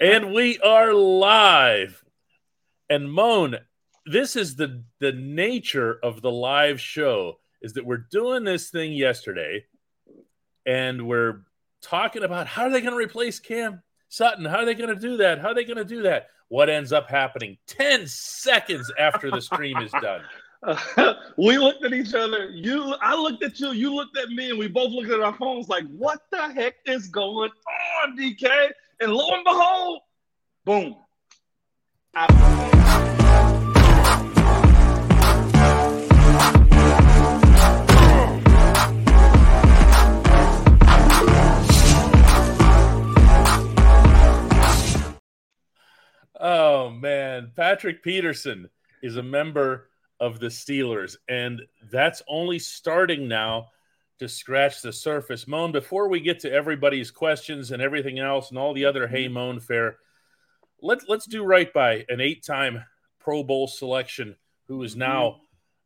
and we are live. And Moan, this is the the nature of the live show is that we're doing this thing yesterday and we're talking about how are they going to replace Cam Sutton? How are they going to do that? How are they going to do that? What ends up happening 10 seconds after the stream is done? Uh, we looked at each other. You, I looked at you. You looked at me, and we both looked at our phones like, "What the heck is going on, DK?" And lo and behold, boom. I- Oh man, Patrick Peterson is a member of the Steelers, and that's only starting now to scratch the surface. Moan, before we get to everybody's questions and everything else and all the other Hey Moan fare, let, let's do right by an eight time Pro Bowl selection who is now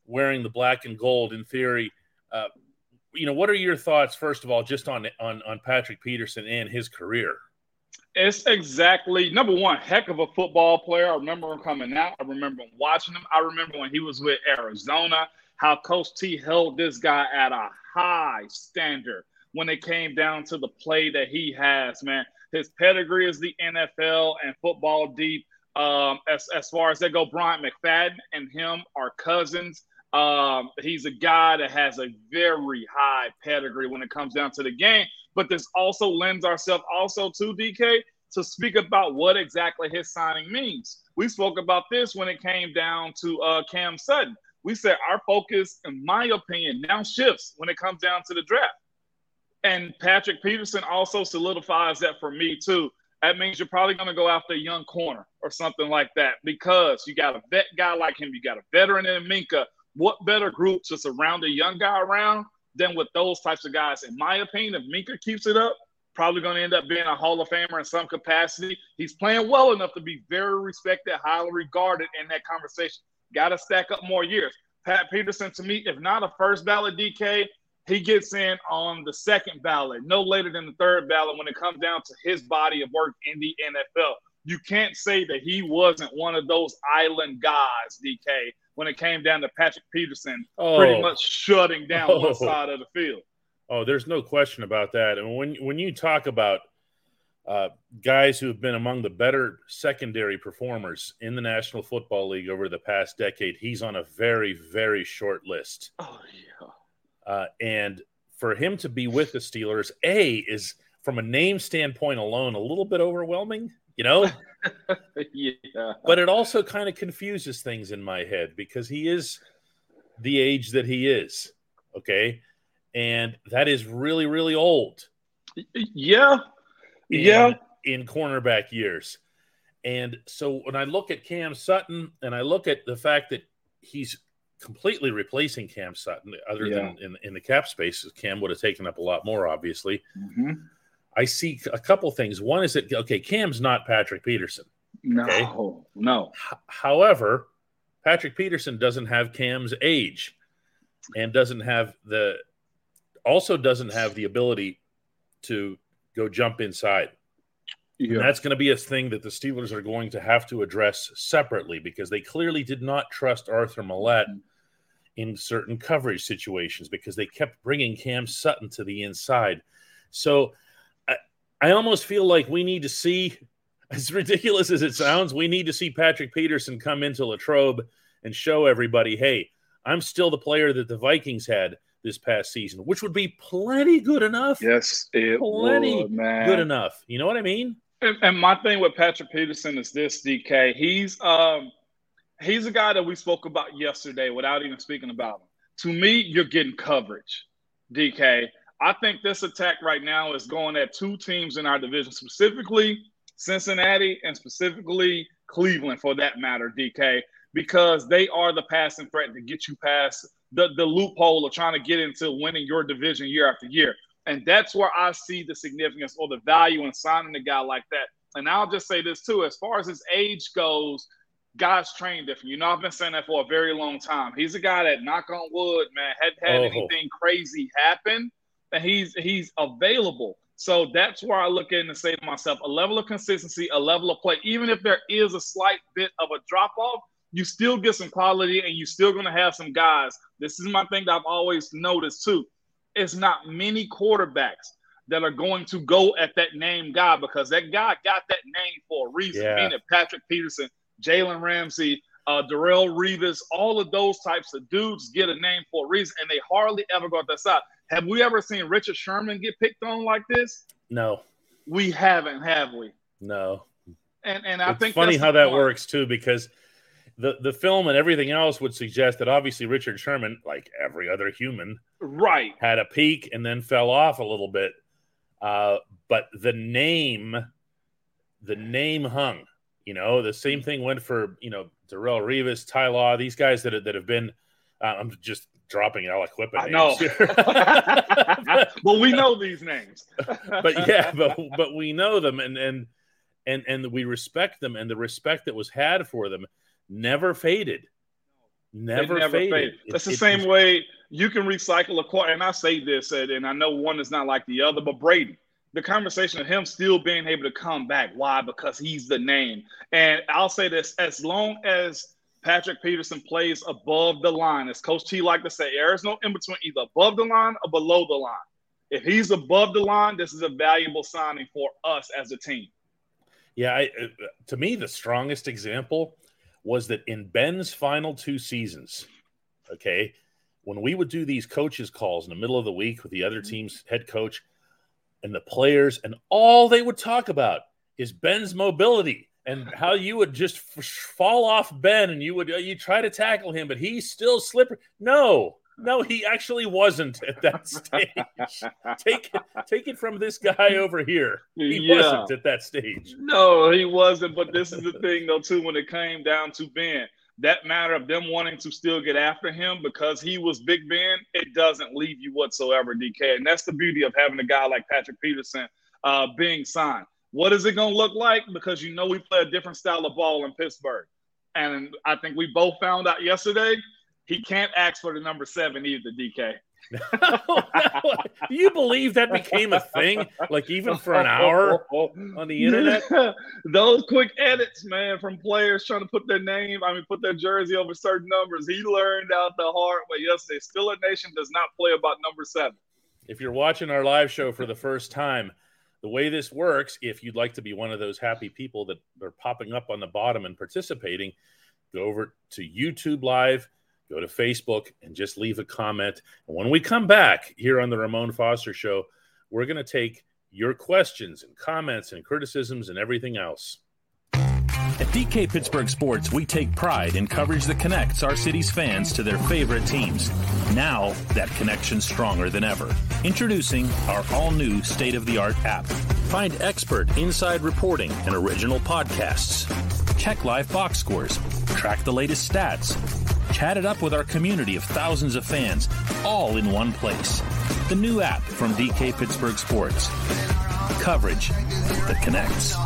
wearing the black and gold in theory. Uh, you know, what are your thoughts, first of all, just on, on, on Patrick Peterson and his career? It's exactly number one, heck of a football player. I remember him coming out. I remember him watching him. I remember when he was with Arizona, how Coach T held this guy at a high standard when it came down to the play that he has, man. His pedigree is the NFL and football deep. Um, as, as far as they go, Bryant McFadden and him are cousins. Um, he's a guy that has a very high pedigree when it comes down to the game but this also lends ourselves also to DK to speak about what exactly his signing means. We spoke about this when it came down to uh, Cam Sutton. We said our focus, in my opinion, now shifts when it comes down to the draft. And Patrick Peterson also solidifies that for me too. That means you're probably going to go after a young corner or something like that because you got a vet guy like him, you got a veteran in Minkah. What better group to surround a young guy around than with those types of guys. In my opinion, if Minkah keeps it up, probably going to end up being a Hall of Famer in some capacity. He's playing well enough to be very respected, highly regarded in that conversation. Got to stack up more years. Pat Peterson, to me, if not a first ballot DK, he gets in on the second ballot, no later than the third ballot when it comes down to his body of work in the NFL. You can't say that he wasn't one of those island guys, DK, when it came down to Patrick Peterson oh. pretty much shutting down oh. one side of the field. Oh, there's no question about that. And when when you talk about uh, guys who have been among the better secondary performers in the National Football League over the past decade, he's on a very very short list. Oh yeah. Uh, and for him to be with the Steelers, a is from a name standpoint alone a little bit overwhelming you know? yeah. But it also kind of confuses things in my head because he is the age that he is. Okay. And that is really, really old. Yeah. In, yeah. In cornerback years. And so when I look at Cam Sutton and I look at the fact that he's completely replacing Cam Sutton, other yeah. than in, in the cap space, Cam would have taken up a lot more, obviously. Mm-hmm. I see a couple things. One is that okay, Cam's not Patrick Peterson. No, okay? no. H- however, Patrick Peterson doesn't have Cam's age, and doesn't have the also doesn't have the ability to go jump inside. Yeah. And that's going to be a thing that the Steelers are going to have to address separately because they clearly did not trust Arthur Maulet mm-hmm. in certain coverage situations because they kept bringing Cam Sutton to the inside. So I almost feel like we need to see, as ridiculous as it sounds, we need to see Patrick Peterson come into Latrobe and show everybody, hey, I'm still the player that the Vikings had this past season, which would be plenty good enough. Yes, it plenty would, man. good enough. You know what I mean? And, and, my thing with Patrick Peterson is this, DK. He's um he's a guy that we spoke about yesterday without even speaking about him. To me, you're getting coverage, DK. I think this attack right now is going at two teams in our division, specifically Cincinnati and specifically Cleveland, for that matter, DK, because they are the passing threat to get you past the, the loophole of trying to get into winning your division year after year. And that's where I see the significance or the value in signing a guy like that. And I'll just say this too as far as his age goes, guys train different. You know, I've been saying that for a very long time. He's a guy that, knock on wood, man, hadn't had oh. anything crazy happen and he's he's available. So that's where I look in and say to myself, a level of consistency, a level of play, even if there is a slight bit of a drop off, you still get some quality and you're still going to have some guys. This is my thing that I've always noticed too. It's not many quarterbacks that are going to go at that name guy because that guy got that name for a reason. Yeah. Meaning Patrick Peterson, Jalen Ramsey, uh, Darrelle Revis, all of those types of dudes get a name for a reason, and they hardly ever go at that side. Have we ever seen Richard Sherman get picked on like this? No, we haven't, have we? No. And and I it's think funny how that point. works too because the the film and everything else would suggest that obviously Richard Sherman, like every other human, right, had a peak and then fell off a little bit. Uh, but the name, the name hung. You know, the same thing went for you know Darrelle Revis, Ty Law, these guys that that have been. Uh, I'm just dropping Al Equipment. I know. well, we know these names. but yeah, but but we know them, and and and and we respect them, and the respect that was had for them never faded. Never, never faded. faded. That's it, the same way you can recycle a car. And I say this, and I know one is not like the other, but Brady the conversation of him still being able to come back. Why? Because he's the name. And I'll say this as long as Patrick Peterson plays above the line, as Coach T like to say, there is no in between either above the line or below the line. If he's above the line, this is a valuable signing for us as a team. Yeah, I, uh, to me, the strongest example was that in Ben's final two seasons, okay, when we would do these coaches calls in the middle of the week with the other team's head coach, and the players, and all they would talk about is Ben's mobility and how you would just f- fall off Ben and you would uh, you try to tackle him, but he's still slippery. No, no, he actually wasn't at that stage. take it, take it from this guy over here. He yeah. wasn't at that stage. No, he wasn't. But this is the thing, though, too. When it came down to Ben, that matter of them wanting to still get after him because he was Big Ben, it doesn't leave you whatsoever, DK. And that's the beauty of having a guy like Patrick Peterson uh, being signed. What is it going to look like? Because you know we play a different style of ball in Pittsburgh. And I think we both found out yesterday he can't ask for the number seven either, DK. Do you believe that became a thing? Like even for an hour on the internet? Those quick edits, man, from players trying to put their name, I mean, put their jersey over certain numbers. He learned out the hard way yesterday. Steeler Nation does not play about number seven. If you're watching our live show for the first time, the way this works, if you'd like to be one of those happy people that are popping up on the bottom and participating, go over to YouTube Live go to Facebook and just leave a comment. And when we come back here on the Ramon Foster Show, we're going to take your questions and comments and criticisms and everything else. At DK Pittsburgh Sports, we take pride in coverage that connects our city's fans to their favorite teams. Now, that connection's stronger than ever. Introducing our all new state of the art app. Find expert inside reporting and original podcasts. Check live box scores, track the latest stats Chat it up with our community of thousands of fans, all in one place. The new app from DK Pittsburgh Sports. Coverage that connects.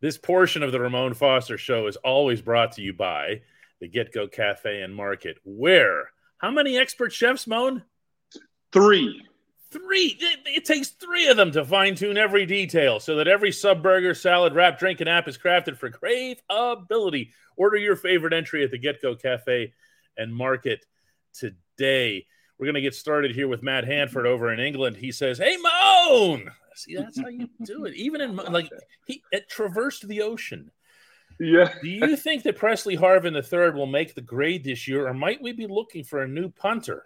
This portion of the Ramon Foster Show is always brought to you by the GetGo Cafe and Market. Where? How many expert chefs, Moan? Three three it, it, takes three of them to fine-tune every detail so that every sub burger salad wrap drink and app is crafted for craveability order your favorite entry at the get-go cafe and market today. We're going to get started here with matt hanford over in england. He says hey moan! See that's how you do it. Even in like he it traversed the ocean. Yeah. Do you think that Presley Harvin III will make the grade this year, or might we be looking for a new punter?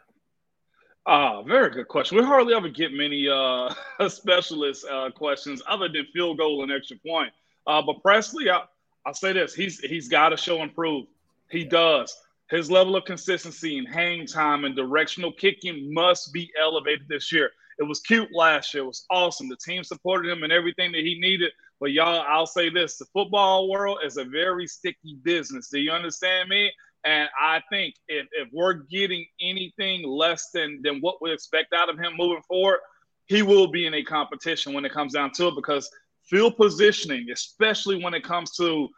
Ah, very good question. We hardly ever get many uh, specialist uh, questions other than field goal and extra point. Uh, but Presley, I, I'll say this: he's he's got to show improve. He does. His level of consistency and hang time and directional kicking must be elevated this year. It was cute last year. It was awesome. The team supported him and everything that he needed. But y'all, I'll say this: the football world is a very sticky business. Do you understand me? And I think if, if we're getting anything less than, than what we expect out of him moving forward, he will be in a competition when it comes down to it because field positioning, especially when it comes to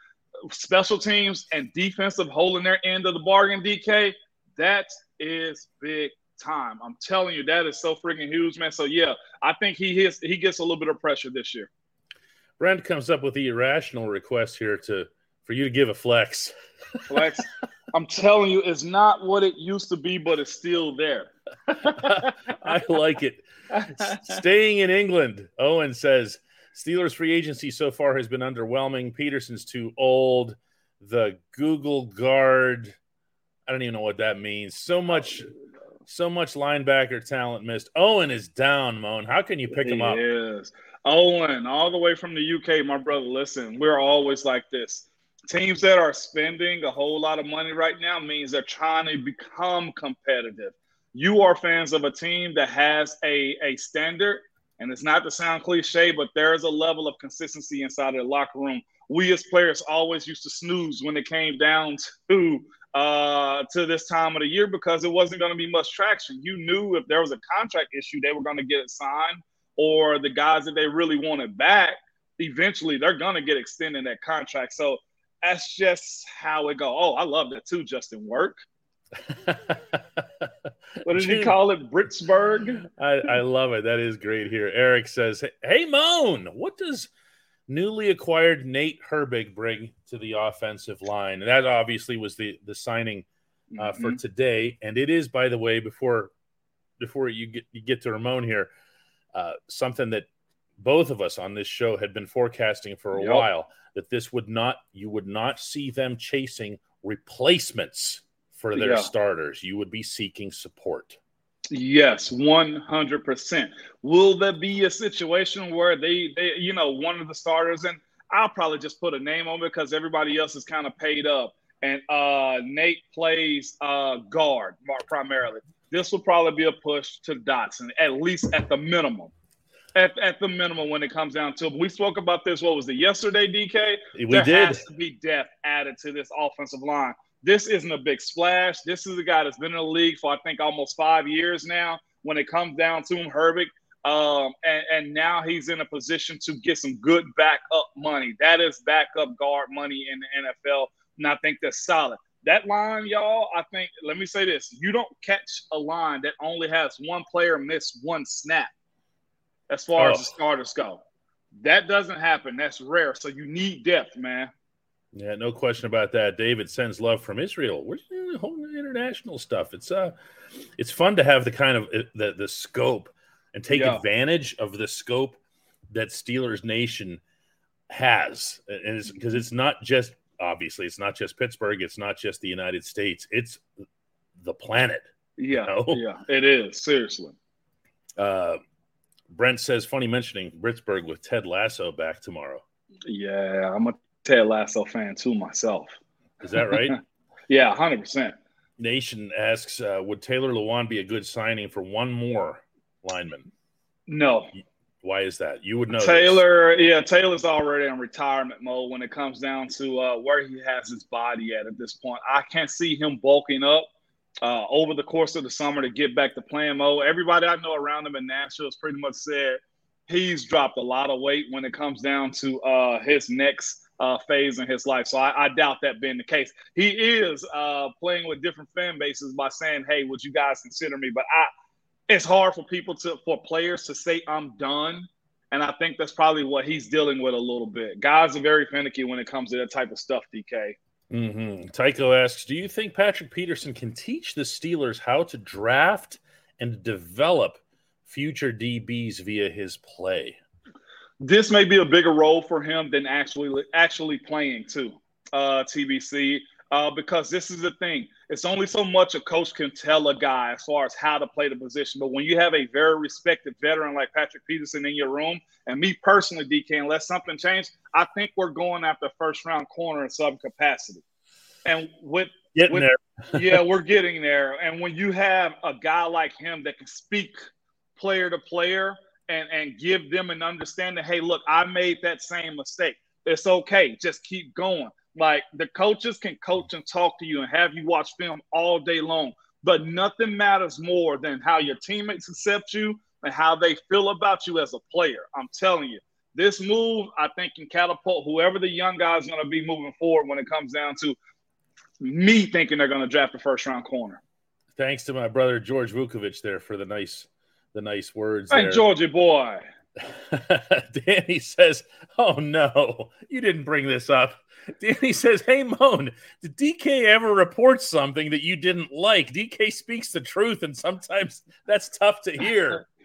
special teams and defensive holding their end of the bargain, DK, that is big time. I'm telling you, that is so freaking huge, man. So yeah, I think he hits, he gets a little bit of pressure this year. Brent comes up with the irrational request here to for you to give a flex. Flex. I'm telling you, it's not what it used to be, but it's still there. I like it. Staying in England, Owen says Steelers free agency so far has been underwhelming. Peterson's too old. The Google guard, I don't even know what that means. So much, so much linebacker talent missed. Owen is down, Moan. How can you pick him up? Yes. Owen, all the way from the UK, my brother. Listen, we're always like this. Teams that are spending a whole lot of money right now means they're trying to become competitive. You are fans of a team that has a, a standard, and it's not to sound cliche, but there is a level of consistency inside of the locker room. We as players always used to snooze when it came down to uh, to this time of the year because it wasn't going to be much traction. You knew if there was a contract issue, they were going to get it signed or the guys that they really wanted back, eventually they're gonna get extended that contract. So that's just how it go. Oh, I love that too, Justin Work. what did he call it? Britsburg. I, I love it. That is great here. Eric says, Hey Moan, what does newly acquired Nate Herbig bring to the offensive line? And that obviously was the the signing uh, mm-hmm. for today. And it is, by the way, before before you get you get to Ramon here, uh, something that both of us on this show had been forecasting for a yep. while that this would not you would not see them chasing replacements for their yeah. starters you would be seeking support yes 100% will there be a situation where they they you know one of the starters and i'll probably just put a name on it because everybody else is kind of paid up and uh nate plays uh guard primarily this will probably be a push to Dotson, at least at the minimum. At, at the minimum, when it comes down to it. We spoke about this, what was it, yesterday, DK? We there did. has to be depth added to this offensive line. This isn't a big splash. This is a guy that's been in the league for, I think, almost five years now. When it comes down to him, Herbig, um, and, and, now he's in a position to get some good backup money. That is backup guard money in the NFL, and I think that's solid. That line, y'all, I think, let me say this you don't catch a line that only has one player miss one snap as far oh. as the starters go. That doesn't happen. That's rare. So you need depth, man. Yeah, no question about that. David sends love from Israel. We're doing whole international stuff. It's uh, it's fun to have the kind of uh, the the scope and take yeah. advantage of the scope that Steelers Nation has, and it's because it's not just obviously it's not just Pittsburgh, it's not just the United States, it's the planet. Yeah, you know? yeah, it is seriously. Uh, Brent says, funny mentioning Pittsburgh with Ted Lasso back tomorrow. Yeah, I'm a Ted Lasso fan too myself. Is that right? yeah, hundred percent. Nation asks, uh, would Taylor Lewan be a good signing for one more lineman? No, why is that? You would know. Taylor, this. yeah, Taylor's already in retirement mode when it comes down to uh, where he has his body at at this point. I can't see him bulking up uh, over the course of the summer to get back to playing mode. Everybody I know around him in Nashville has pretty much said he's dropped a lot of weight when it comes down to uh, his next uh, phase in his life. So I, I, doubt that being the case. He is uh, playing with different fan bases by saying, "Hey, would you guys consider me?" But I it's hard for people to for players to say I'm done. And I think that's probably what he's dealing with a little bit. Guys are very finicky when it comes to that type of stuff, DK. Mm-hmm. Tycho asks, do you think Patrick Peterson can teach the Steelers how to draft and develop future DBs via his play? This may be a bigger role for him than actually actually playing too. Uh, TBC uh, because this is the thing. It's only so much a coach can tell a guy as far as how to play the position. But when you have a very respected veteran like Patrick Peterson in your room, and me personally, DK, unless something changed, I think we're going after first round corner in some capacity. And with getting with, there, yeah, we're getting there. And when you have a guy like him that can speak player to player and and give them an understanding, hey, look, I made that same mistake. It's okay. Just keep going. Like the coaches can coach and talk to you and have you watch film all day long, but nothing matters more than how your teammates accept you and how they feel about you as a player. I'm telling you, this move I think can catapult whoever the young guy is going to be moving forward when it comes down to me thinking they're going to draft a first round corner. Thanks to my brother George Vukovic there for the nice the nice words. Hey, Georgia boy. Danny says, "Oh no, you didn't bring this up." Danny says, "Hey Moan, did DK ever report something that you didn't like? DK speaks the truth, and sometimes that's tough to hear."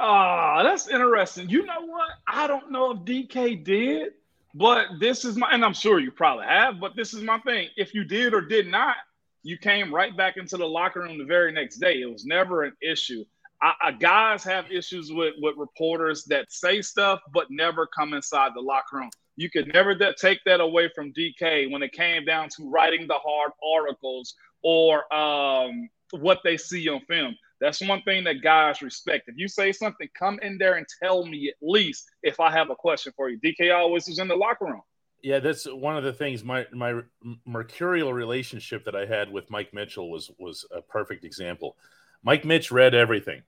Ah, that's interesting. You know what? I don't know if DK did, but this is my, and I'm sure you probably have, but this is my thing. If you did or did not, you came right back into the locker room the very next day. It was never an issue. I, I, guys have issues with with reporters that say stuff but never come inside the locker room. You could never take that away from DK when it came down to writing the hard articles or um, what they see on film. That's one thing that guys respect. If you say something, come in there and tell me at least if I have a question for you. DK always was in the locker room. Yeah, that's one of the things. My my mercurial relationship that I had with Mike Mitchell was was a perfect example. Mike Mitch read everything,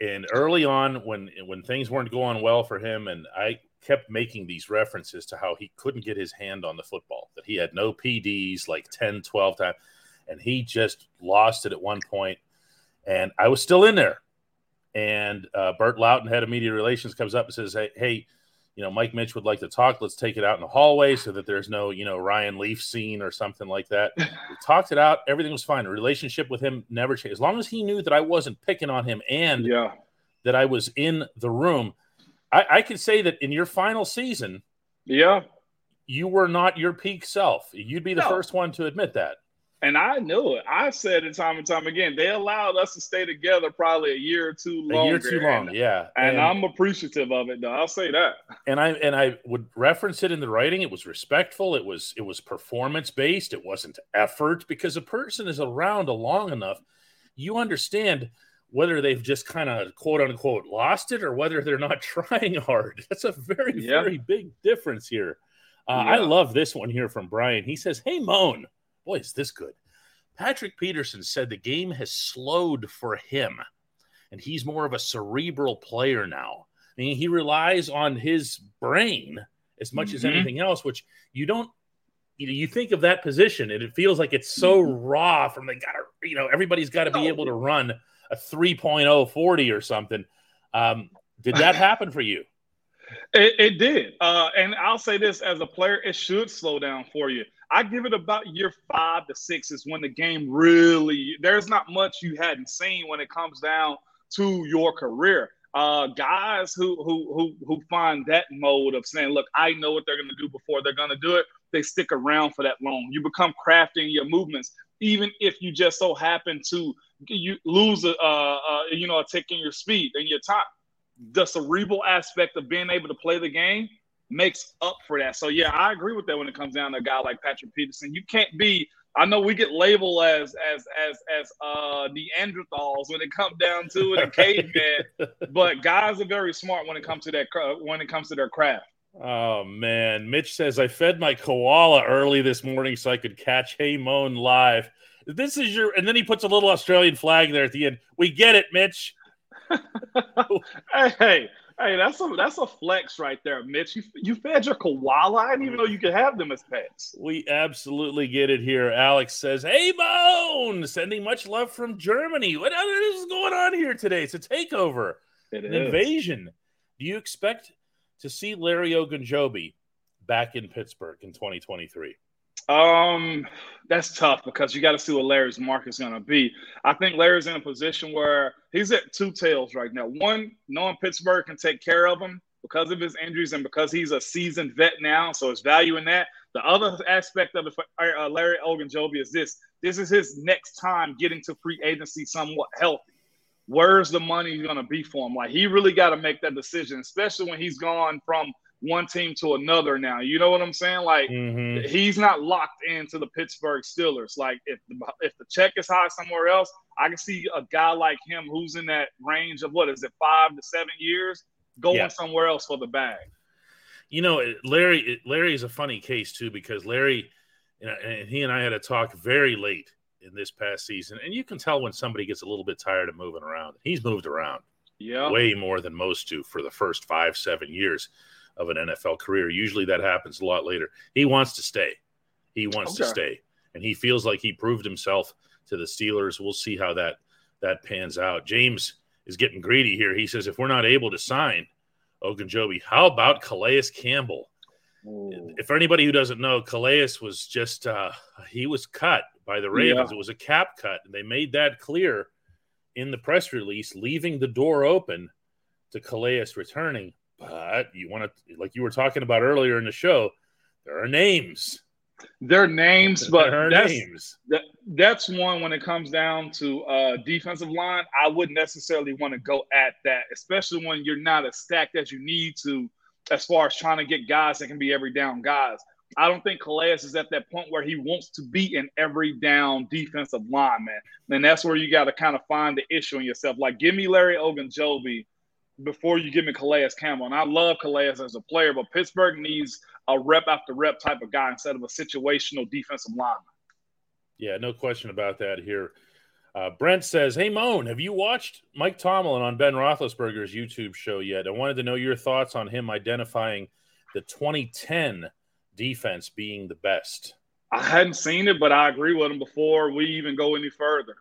and early on, when when things weren't going well for him, and I kept making these references to how he couldn't get his hand on the football, that he had no PDs like 10, 12 times, and he just lost it at one point. and I was still in there. And uh, Burt Lauten, head of media relations, comes up and says, "Hey, hey, you know, Mike Mitch would like to talk. Let's take it out in the hallway so that there's no, you know, Ryan Leaf scene or something like that." we talked it out. Everything was fine. The relationship with him never changed. As long as he knew that I wasn't picking on him and yeah. that I was in the room, I, I can say that in your final season, yeah, you were not your peak self. You'd be the no. first one to admit that. And I knew it. I said it time and time again. They allowed us to stay together probably a year or two longer. A year too long, and, yeah. And, and, I'm appreciative of it, though. I'll say that. And I and I would reference it in the writing. It was respectful. It was it was performance based. It wasn't effort because a person is around a long enough, you understand whether they've just kind of quote unquote lost it or whether they're not trying hard. That's a very yeah. very big difference here. Uh, yeah. I love this one here from Brian. He says, "Hey Moan." Boy, is this good. Patrick Peterson said the game has slowed for him, and he's more of a cerebral player now. I mean, he relies on his brain as much mm-hmm. as anything else, which you don't. You know, you think of that position, and it feels like it's so mm-hmm. raw. From the got to, you know, everybody's got to be able to run a 3.0 40 or something. Um, did that happen for you? It, it did, uh, and I'll say this: as a player, it should slow down for you. I give it about year five to six is when the game really there's not much you hadn't seen when it comes down to your career. Uh, guys who who who who find that mode of saying, "Look, I know what they're going to do before they're going to do it." They stick around for that long. You become crafting your movements, even if you just so happen to you lose a uh, uh, you know a tick in your speed and your time. The cerebral aspect of being able to play the game makes up for that. So yeah, I agree with that when it comes down to a guy like Patrick Peterson. You can't be I know we get labeled as as as as uh Neanderthals when it comes down to it, and caveman. but guys are very smart when it comes to that when it comes to their craft. Oh man, Mitch says I fed my koala early this morning so I could catch Hey Moan live. This is your, and then he puts a little Australian flag there at the end. We get it, Mitch. hey, Hey, that's a that's a flex right there, Mitch. You you fed your koala. I didn't even know you could have them as pets. We absolutely get it here. Alex says, "Hey, Bone, sending much love from Germany. What is going on here today? It's a takeover, it an is. invasion. Do you expect to see Larry Ogunjobi back in Pittsburgh in 2023?" Um, that's tough because you got to see what Larry's market is going to be. I think Larry's in a position where he's at two tails right now. One, knowing Pittsburgh can take care of him because of his injuries and because he's a seasoned vet now, so it's value in that. The other aspect of the uh, Larry Ogunjobi is this: this is his next time getting to free agency somewhat healthy. Where's the money going to be for him? Like he really got to make that decision, especially when he's gone from one team to another now. You know what I'm saying? Like mm-hmm. he's not locked into the Pittsburgh Steelers. Like if the, if the check is high somewhere else, I can see a guy like him who's in that range of what is it, five to seven years, going yeah. somewhere else for the bag. You know, Larry. Larry is a funny case too because Larry, you know, and he and I had a talk very late in this past season, and you can tell when somebody gets a little bit tired of moving around. He's moved around, yeah, way more than most do for the first five, seven years of an NFL career. Usually that happens a lot later. He wants to stay. He wants okay. to stay. And he feels like he proved himself to the Steelers. We'll see how that that pans out. James is getting greedy here. He says if we're not able to sign Ogunjobi, how about Calais Campbell? Ooh. If for anybody who doesn't know, Calais was just uh, he was cut by the Ravens. Yeah. It was a cap cut, and they made that clear in the press release, leaving the door open to Calais returning. But you want to, like you were talking about earlier in the show, there are names. There are names, but there are that's, names. That, that's one when it comes down to uh, defensive line. I wouldn't necessarily want to go at that, especially when you're not as stacked as you need to, as far as trying to get guys that can be every down guys. I don't think Calais is at that point where he wants to be an every down defensive lineman. And that's where you got to kind of find the issue in yourself. Like, give me Larry Ogunjobi before you give me Calais Campbell. And I love Calais as a player, but Pittsburgh needs a rep after rep type of guy instead of a situational defensive lineman. Yeah, no question about that here. Uh, Brent says, Hey, Moan, have you watched Mike Tomlin on Ben Roethlisberger's YouTube show yet? I wanted to know your thoughts on him identifying the 2010 defense being the best. I hadn't seen it, but I agree with him before we even go any further.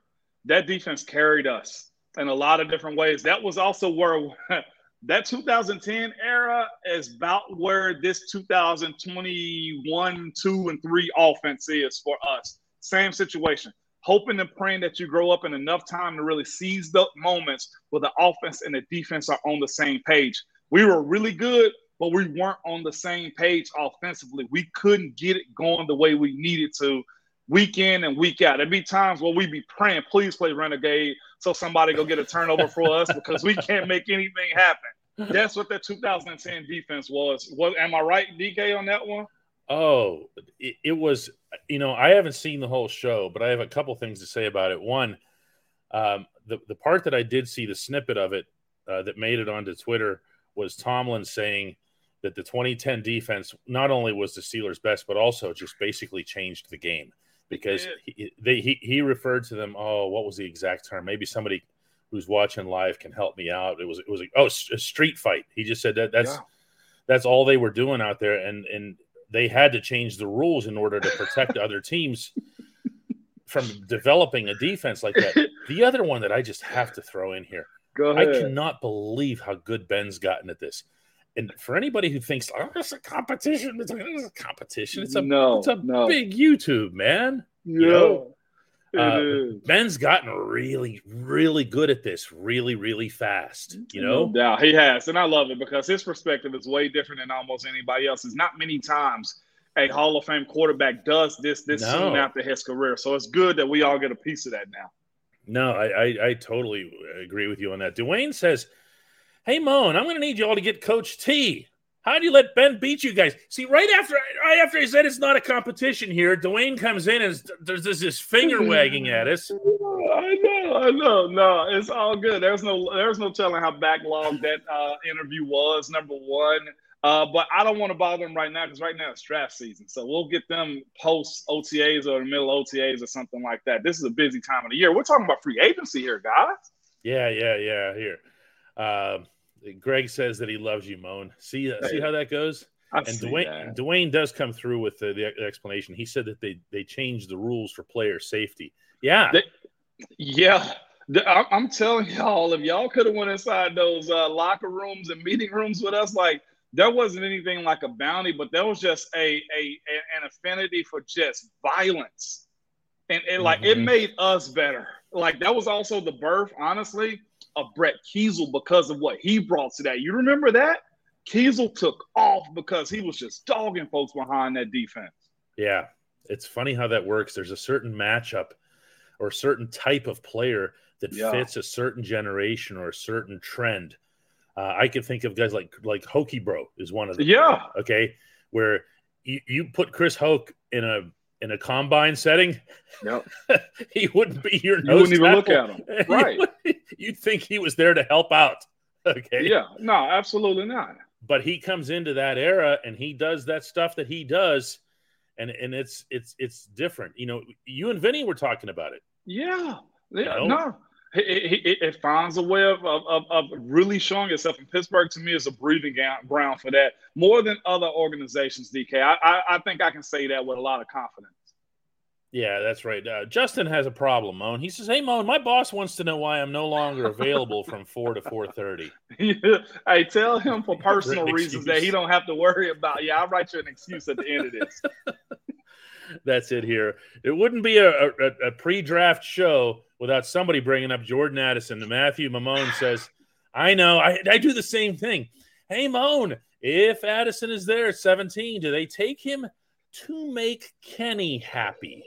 That defense carried us in a lot of different ways. That was also where that 2010 era is about where this 2021, two, and three offense is for us. Same situation. Hoping and praying that you grow up in enough time to really seize the moments where the offense and the defense are on the same page. We were really good, but we weren't on the same page offensively. We couldn't get it going the way we needed to week in and week out. There'd be times where we'd be praying, please play Renegade so somebody go get a turnover for us because we can't make anything happen. That's what that 2010 defense was. Was am I right, DK, on that one? Oh, it, it, was. You know, I haven't seen the whole show, but I have a couple things to say about it. One, um, the the part that I did see the snippet of it uh, that made it onto Twitter was Tomlin saying that the 2010 defense not only was the Steelers' best, but also just basically changed the game because he, they, he, he referred to them. Oh, what was the exact term? Maybe somebody who's watching live can help me out. It was it was a, oh a street fight. He just said that that's yeah. that's all they were doing out there, and and they had to change the rules in order to protect other teams from developing a defense like that. The other one that I just have to throw in here. I cannot believe how good Ben's gotten at this and for anybody who thinks, oh, it's a competition, it's a, competition. It's a no, it's a no. big YouTube, man. Yeah. You know? Uh, Ben's gotten really, really good at this, really, really fast. You know, yeah, he has, and I love it because his perspective is way different than almost anybody else's. Not many times a Hall of Fame quarterback does this this no. soon after his career, so it's good that we all get a piece of that now. No, I, I, I totally agree with you on that. Dwayne says Hey, Moan, I'm going to need you all to get Coach T. How do you let Ben beat you guys? See, right after right after he said it's not a competition here, Dwayne comes in and there's this, this finger wagging at us. I know, I know. No, it's all good. There's no there's no telling how backlogged that uh, interview was. Number one, uh, but I don't want to bother them right now because right now it's draft season. So we'll get them post OTAs or the middle OTAs or something like that. This is a busy time of the year. We're talking about free agency here, guys. Yeah, yeah, yeah. Here. Uh, Greg says that he loves you, Moan. See, uh, see how that goes. I and Dwayne. Dwayne does come through with the, the, explanation. He said that they they changed the rules for player safety. Yeah, they, yeah. I'm telling y'all, if y'all could have went inside those uh, locker rooms and meeting rooms with us, like there wasn't anything like a bounty, but there was just a, a, an affinity for just violence, and, and like mm-hmm. it made us better. Like that was also the birth, honestly, of Brett Keisel because of what he brought to that. You remember that? Keisel took off because he was just dogging folks behind that defense. Yeah. It's funny how that works. There's a certain matchup or a certain type of player that yeah. fits a certain generation or a certain trend. Uh, I can think of guys like like Hokey Bro is one of them. Yeah. Okay. Where you, you put Chris Hoke in a in a combine setting, yep. he wouldn't be your nose. You wouldn't even look at him. Right. You'd think he was there to help out. Okay. Yeah. No, absolutely not. But he comes into that era and he does that stuff that he does, and and it's it's it's different. You know, you and Vinny were talking about it. Yeah. Yeah. You know? No it, it, it, finds a way of, of, of really showing itself. And Pittsburgh, to me, is a breathing ground for that more than other organizations, DK. I, I, I think I can say that with a lot of confidence. Yeah, that's right. Uh, Justin has a problem, Moan. He says, "Hey, Moan, my boss wants to know why I'm no longer available from four to four thirty. I tell him for personal reasons that he don't have to worry about. Yeah, I'll write you an excuse at the end of this. that's it. Here, it wouldn't be a, a, a pre-draft show without somebody bringing up Jordan Addison. The Matthew Mamone says, "I know. I, I do the same thing. Hey, Moan, if Addison is there at 17, do they take him to make Kenny happy?"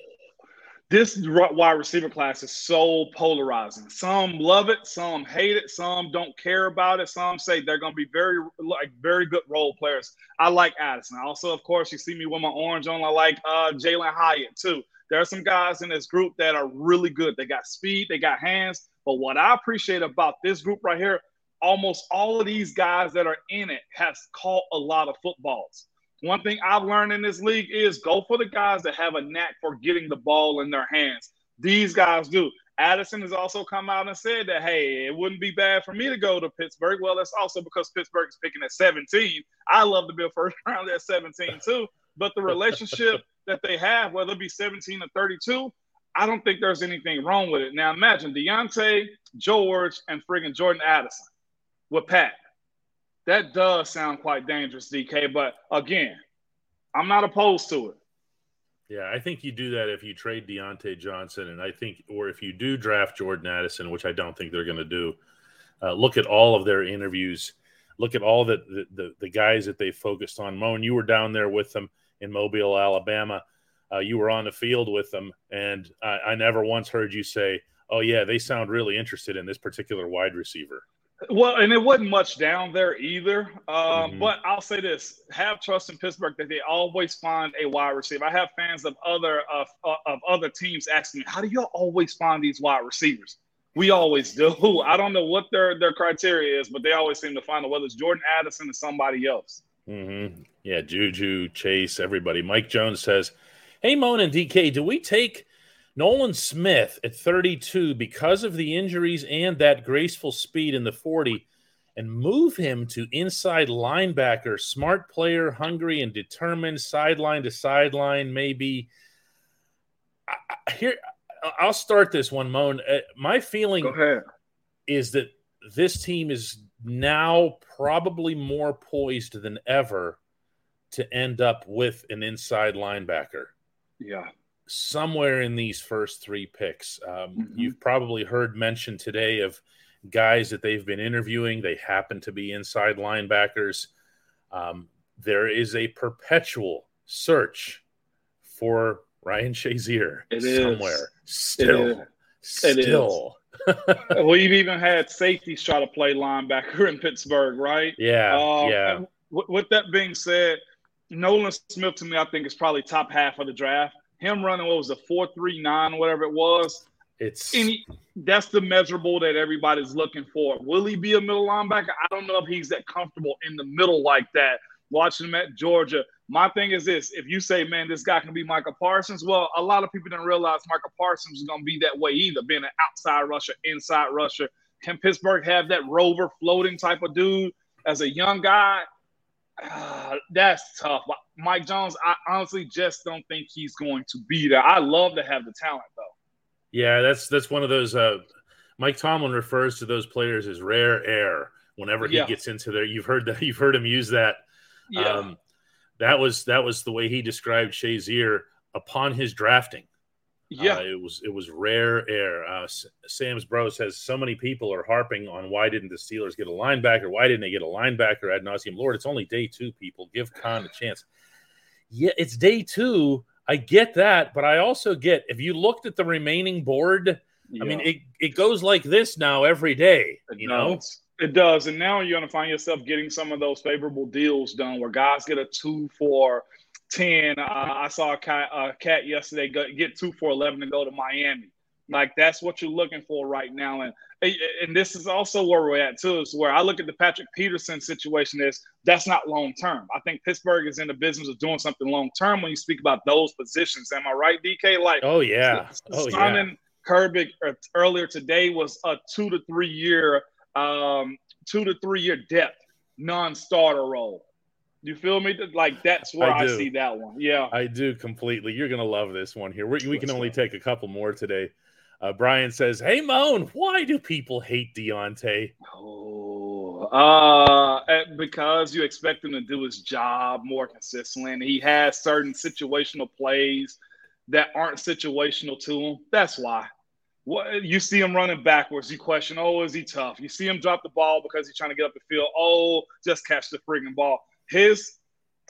this wide receiver class is so polarizing. Some love it, some hate it, some don't care about it. Some say they're going to be very like very good role players. I like Addison. Also, of course, you see me with my orange on. I like uh, Jalin Hyatt too. There are some guys in this group that are really good. They got speed, they got hands. But what I appreciate about this group right here, almost all of these guys that are in it has caught a lot of footballs. One thing I've learned in this league is go for the guys that have a knack for getting the ball in their hands. These guys do. Addison has also come out and said that, hey, it wouldn't be bad for me to go to Pittsburgh. Well, that's also because Pittsburgh is picking at 17. I love to be a first round at 17 too. But the relationship that they have, whether it be 17 or 32, I don't think there's anything wrong with it. Now imagine Diontae, George, and friggin' Jordan Addison with Pat that does sound quite dangerous, DK. But again, I'm not opposed to it. Yeah, I think you do that if you trade Diontae Johnson, and I think, or if you do draft Jordan Addison, which I don't think they're going to do. Uh, look at all of their interviews. Look at all the, the the guys that they focused on. Moan, you were down there with them in Mobile, Alabama. Uh, you were on the field with them, and I, I never once heard you say, "Oh yeah, they sound really interested in this particular wide receiver." Well, and it wasn't much down there either. Um, mm-hmm. But I'll say this: have trust in Pittsburgh that they always find a wide receiver. I have fans of other of, of other teams asking me, "How do y'all always find these wide receivers?" We always do. I don't know what their their criteria is, but they always seem to find it, whether it's Jordan Addison or somebody else. Mm-hmm. Yeah, Juju, Chase, everybody. Mike Jones says, "Hey, Moan and DK, do we take?" Nolan Smith at 32 because of the injuries and that graceful speed in the 40 and move him to inside linebacker, smart player, hungry and determined, sideline to sideline, maybe. I, here, I'll start this one, Moan. Uh, my feeling is that this team is now probably more poised than ever to end up with an inside linebacker. Yeah somewhere in these first three picks. Um, mm-hmm. You've probably heard mention today of guys that they've been interviewing. They happen to be inside linebackers. Um, there is a perpetual search for Ryan Shazier it somewhere. Is. Still, it still. well, you've even had safeties try to play linebacker in Pittsburgh, right? Yeah, uh, yeah. with that being said, Nolan Smith to me, I think is probably top half of the draft him running what was a four three nine, whatever it was. It's any that's the measurable that everybody's looking for. Will he be a middle linebacker? I don't know if he's that comfortable in the middle like that. Watching him at Georgia, my thing is this: if you say, "Man, this guy can be Micah Parsons," well, a lot of people didn't realize Micah Parsons is going to be that way either, being an outside rusher, inside rusher. Can Pittsburgh have that rover floating type of dude as a young guy? Uh, that's tough. Mike Jones, I honestly just don't think he's going to be there. I love to have the talent though. Yeah, that's that's one of those. Uh, Mike Tomlin refers to those players as rare air. Whenever he yeah. gets into there, you've heard that you've heard him use that. Yeah. Um, that was that was the way he described Shazier upon his drafting. Yeah, uh, it was it was rare air. Uh, Sam's bro says so many people are harping on why didn't the Steelers get a linebacker? Why didn't they get a linebacker ad nauseum? Lord, it's only day two. People give Khan a chance. Yeah, it's day two. I get that, but I also get if you looked at the remaining board. Yeah. I mean, it it goes like this now every day. It you does. know, it does, and now you're going to find yourself getting some of those favorable deals done where guys get a two for 10. Uh, I saw a cat, a cat yesterday go, get two for 11 and go to Miami. Like that's what you're looking for right now. And and this is also where we're at too, is where I look at the Patrick Peterson situation is that's not long term. I think Pittsburgh is in the business of doing something long term when you speak about those positions. Am I right, DK? Like oh yeah. Oh, Simon yeah. Uh, earlier today was a two to three year um, two to three year depth non-starter role. You feel me? Like that's where I, I see that one. Yeah, I do completely. You're gonna love this one here. we we can only take a couple more today. Uh, Brian says, "Hey Moan, why do people hate Diontae?" Oh, uh, because you expect him to do his job more consistently. He has certain situational plays that aren't situational to him. That's why. What you see him running backwards, you question, oh, is he tough? You see him drop the ball because he's trying to get up the field. Oh, just catch the freaking ball. His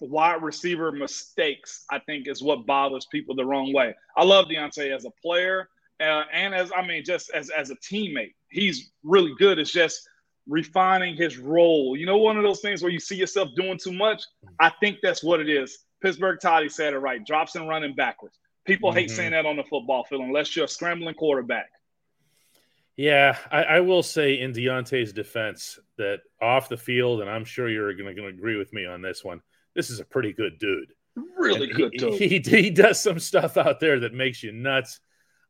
wide receiver mistakes, I think, is what bothers people the wrong way. I love Diontae as a player uh, and as I mean, just as as a teammate. He's really good. It's just refining his role. You know, one of those things where you see yourself doing too much. I think that's what it is. Pittsburgh Toddy said it right. Drops and running backwards. People mm-hmm. hate saying that on the football field unless you're a scrambling quarterback. Yeah, I, I, will say in Diontae's defense that off the field, and I'm sure you're going to agree with me on this one. This is a pretty good dude. Really and good he, dude. He, he, does some stuff out there that makes you nuts.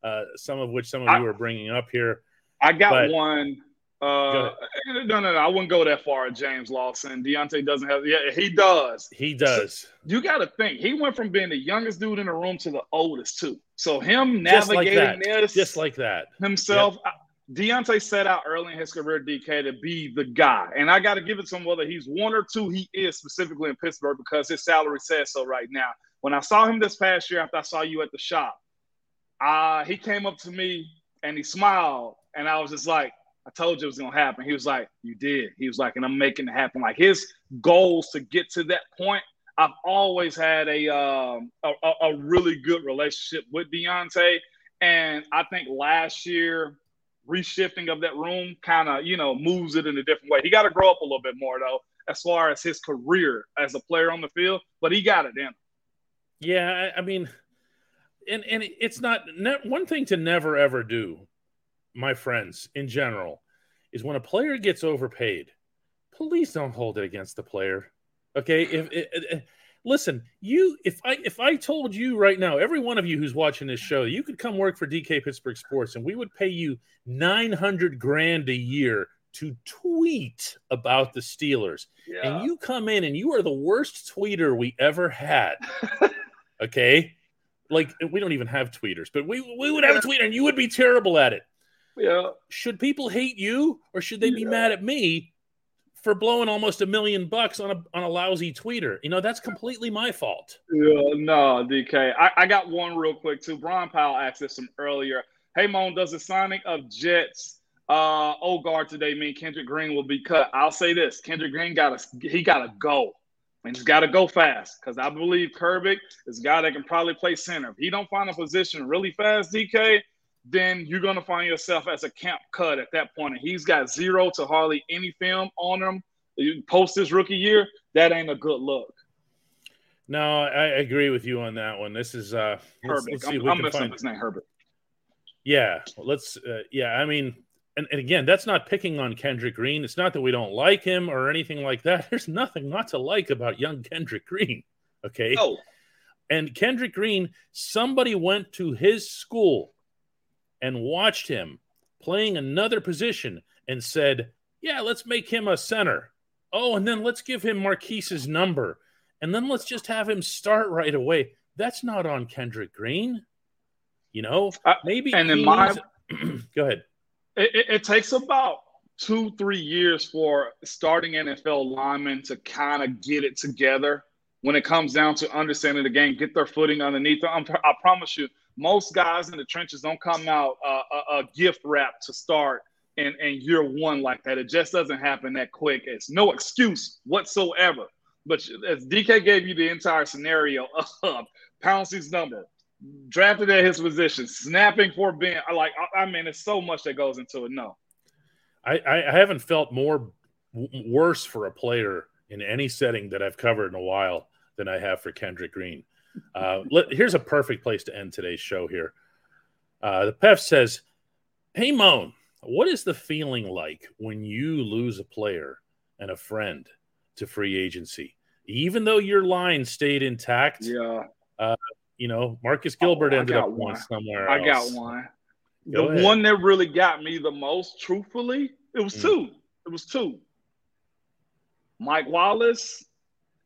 Uh, some of which some of I, you are bringing up here. I got but, one. Uh, no, no, no. I wouldn't go that far. James Lawson. Diontae doesn't have. Yeah, he does. He does. You got to think. He went from being the youngest dude in the room to the oldest too. So him navigating just like this, just like that himself. Yep. Diontae set out early in his career, DK, to be the guy. And I got to give it to him, whether he's one or two, he is specifically in Pittsburgh because his salary says so right now. When I saw him this past year after I saw you at the shop, uh, he came up to me and he smiled. And I was just like, I told you it was going to happen. He was like, You did. He was like, And I'm making it happen. Like his goals to get to that point, I've always had a, um, a, a really good relationship with Diontae. And I think last year, reshifting of that room kind of, you know, moves it in a different way. He got to grow up a little bit more, though, as far as his career as a player on the field, but he got it in. Yeah, I mean, and and it's not ne- one thing to never ever do, my friends in general, is when a player gets overpaid, please don't hold it against the player. Okay, if it, listen, you if I if I told you right now, every one of you who's watching this show, you could come work for DK Pittsburgh Sports, and we would pay you nine hundred grand a year to tweet about the Steelers, yeah. and you come in and you are the worst tweeter we ever had. okay like we don't even have tweeters, but we we would have a tweeter and you would be terrible at it. Yeah. Should people hate you or should they be yeah. mad at me for blowing almost a million bucks on a on a lousy tweeter? You know, that's completely my fault. Yeah, no, DK. I, I got one real quick too. Brian Powell asked this some earlier. Hey Moan, does the signing of Jets uh old guard today mean Kendrick Green will be cut? I'll say this: Kendrick Green got to he got to go and he's got to go fast because I believe Herbig is a guy that can probably play center. If he don't find a position really fast, DK, then you're going to find yourself as a camp cut at that point. And he's got zero to hardly any film on him post his rookie year. That ain't a good look. No, I agree with you on that one. This is uh. Let's, let's I'm, I'm find... his name, Herbig. Yeah, let's. Uh, yeah, I mean, and, and again, that's not picking on Kendrick Green. It's not that we don't like him or anything like that. There's nothing not to like about young Kendrick Green. Okay. Oh. And Kendrick Green, somebody went to his school and watched him playing another position and said, Yeah, let's make him a center. Oh, and then let's give him Maurkice's number. And then let's just have him start right away. That's not on Kendrick Green. You know, uh, maybe. And then my. go ahead it, it, takes about two, three years for starting NFL linemen to kind of get it together when it comes down to understanding the game, get their footing underneath them. I promise you, most guys in the trenches don't come out uh, a, a, gift wrap to start in, in year one like that. It just doesn't happen that quick. It's no excuse whatsoever. But as DK gave you the entire scenario of Pouncey's number, drafted at his position, snapping for Ben. I like. I, mean, it's so much that goes into it. No, I, I haven't felt more worse for a player in any setting that I've covered in a while than I have for Kendrick Green. Uh, let, here's a perfect place to end today's show. Here, uh, the PEF says, "Hey Moan, what is the feeling like when you lose a player and a friend to free agency, even though your line stayed intact?" Yeah. Uh, you know, Marcus Gilbert oh, ended up one somewhere. I got one. Go the ahead. one that really got me the most, truthfully, it was mm. two. It was two. Mike Wallace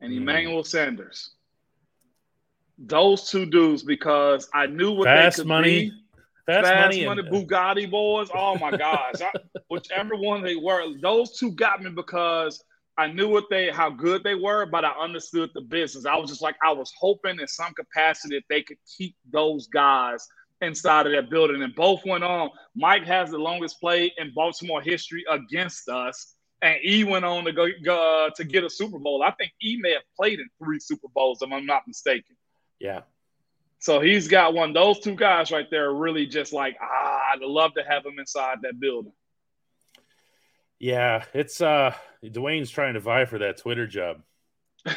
and mm. Emmanuel Sanders. Those two dudes, because I knew what fast they could money, be. fast, Fast money, money, and, Bugatti boys. Oh my gosh, I, whichever one they were, those two got me because I knew what they, how good they were, but I understood the business. I was just like, I was hoping in some capacity that they could keep those guys inside of that building. And both went on. Mike has the longest play in Baltimore history against us. And E went on to go, go uh, to get a Super Bowl. I think E may have played in three Super Bowls, if I'm not mistaken. Yeah. So he's got one. Those two guys right there are really just like, ah, I'd love to have him inside that building. Yeah, it's uh Dwayne's trying to vie for that Twitter job.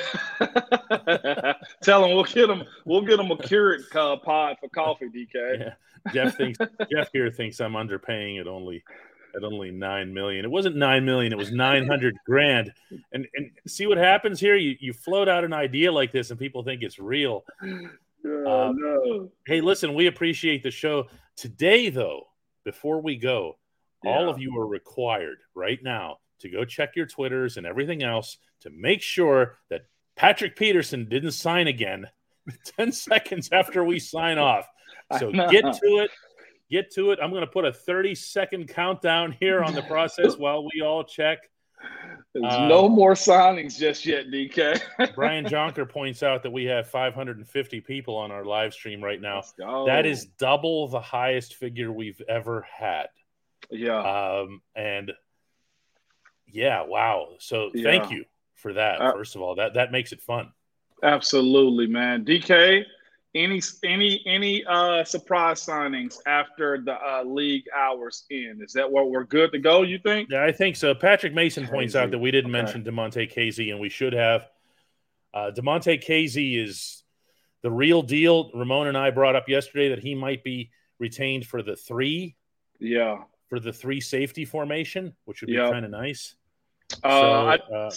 Tell him we'll get him we'll get him a Keurig uh, pod for coffee, DK. Yeah. Jeff thinks Jeff here thinks I'm underpaying it only at only nine million. It wasn't nine million, it was nine hundred grand. And and see what happens here? You you float out an idea like this and people think it's real. Oh, um, no. Hey, listen, we appreciate the show. Today, though, before we go, yeah. all of you are required right now to go check your Twitters and everything else to make sure that Patrick Peterson didn't sign again 10 seconds after we sign off. So get to it. Get to it. I'm going to put a 30 second countdown here on the process while we all check. There's um, no more signings just yet, DK. Brian Jonker points out that we have 550 people on our live stream right now. That is double the highest figure we've ever had. Yeah. Um, and yeah, wow. So yeah. thank you for that. Uh, first of all, that that makes it fun. Absolutely, man. DK, any any any uh surprise signings after the uh, league hours end? Is that what we're good to go? You think? Yeah, I think so. Patrick Mason points out that we didn't okay. mention Damontae Kazee, and we should have. Uh, Damontae Kazee is the real deal. Ramon and I brought up yesterday that he might be retained for the three. Yeah. For the three safety formation, which would be yep. kind of nice. Uh, so, I, uh,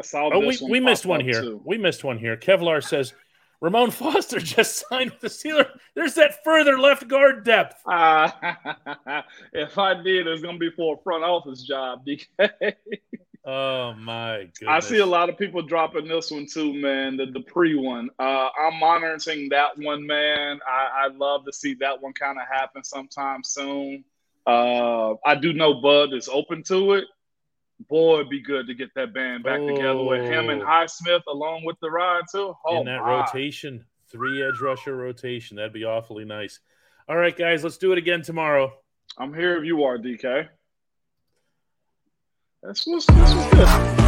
I saw oh, we, we missed one here. Too. We missed one here. Kevlar says Ramon Foster just signed with the Steelers. There's that further left guard depth. Uh, if I did, it's going to be for a front office job, DK. oh my goodness! I see a lot of people dropping this one too, man. The Dupree one. Uh, I'm monitoring that one, man. I, I'd love to see that one kind of happen sometime soon. Uh, I do know Bud is open to it boy, it'd be good to get that band back oh. together with him and oh. Highsmith along with the ride too. Oh, In that my. rotation, three edge rusher rotation, that'd be awfully nice. All right, guys, let's do it again tomorrow. I'm here if you are, DK. That's what's, that's what's good.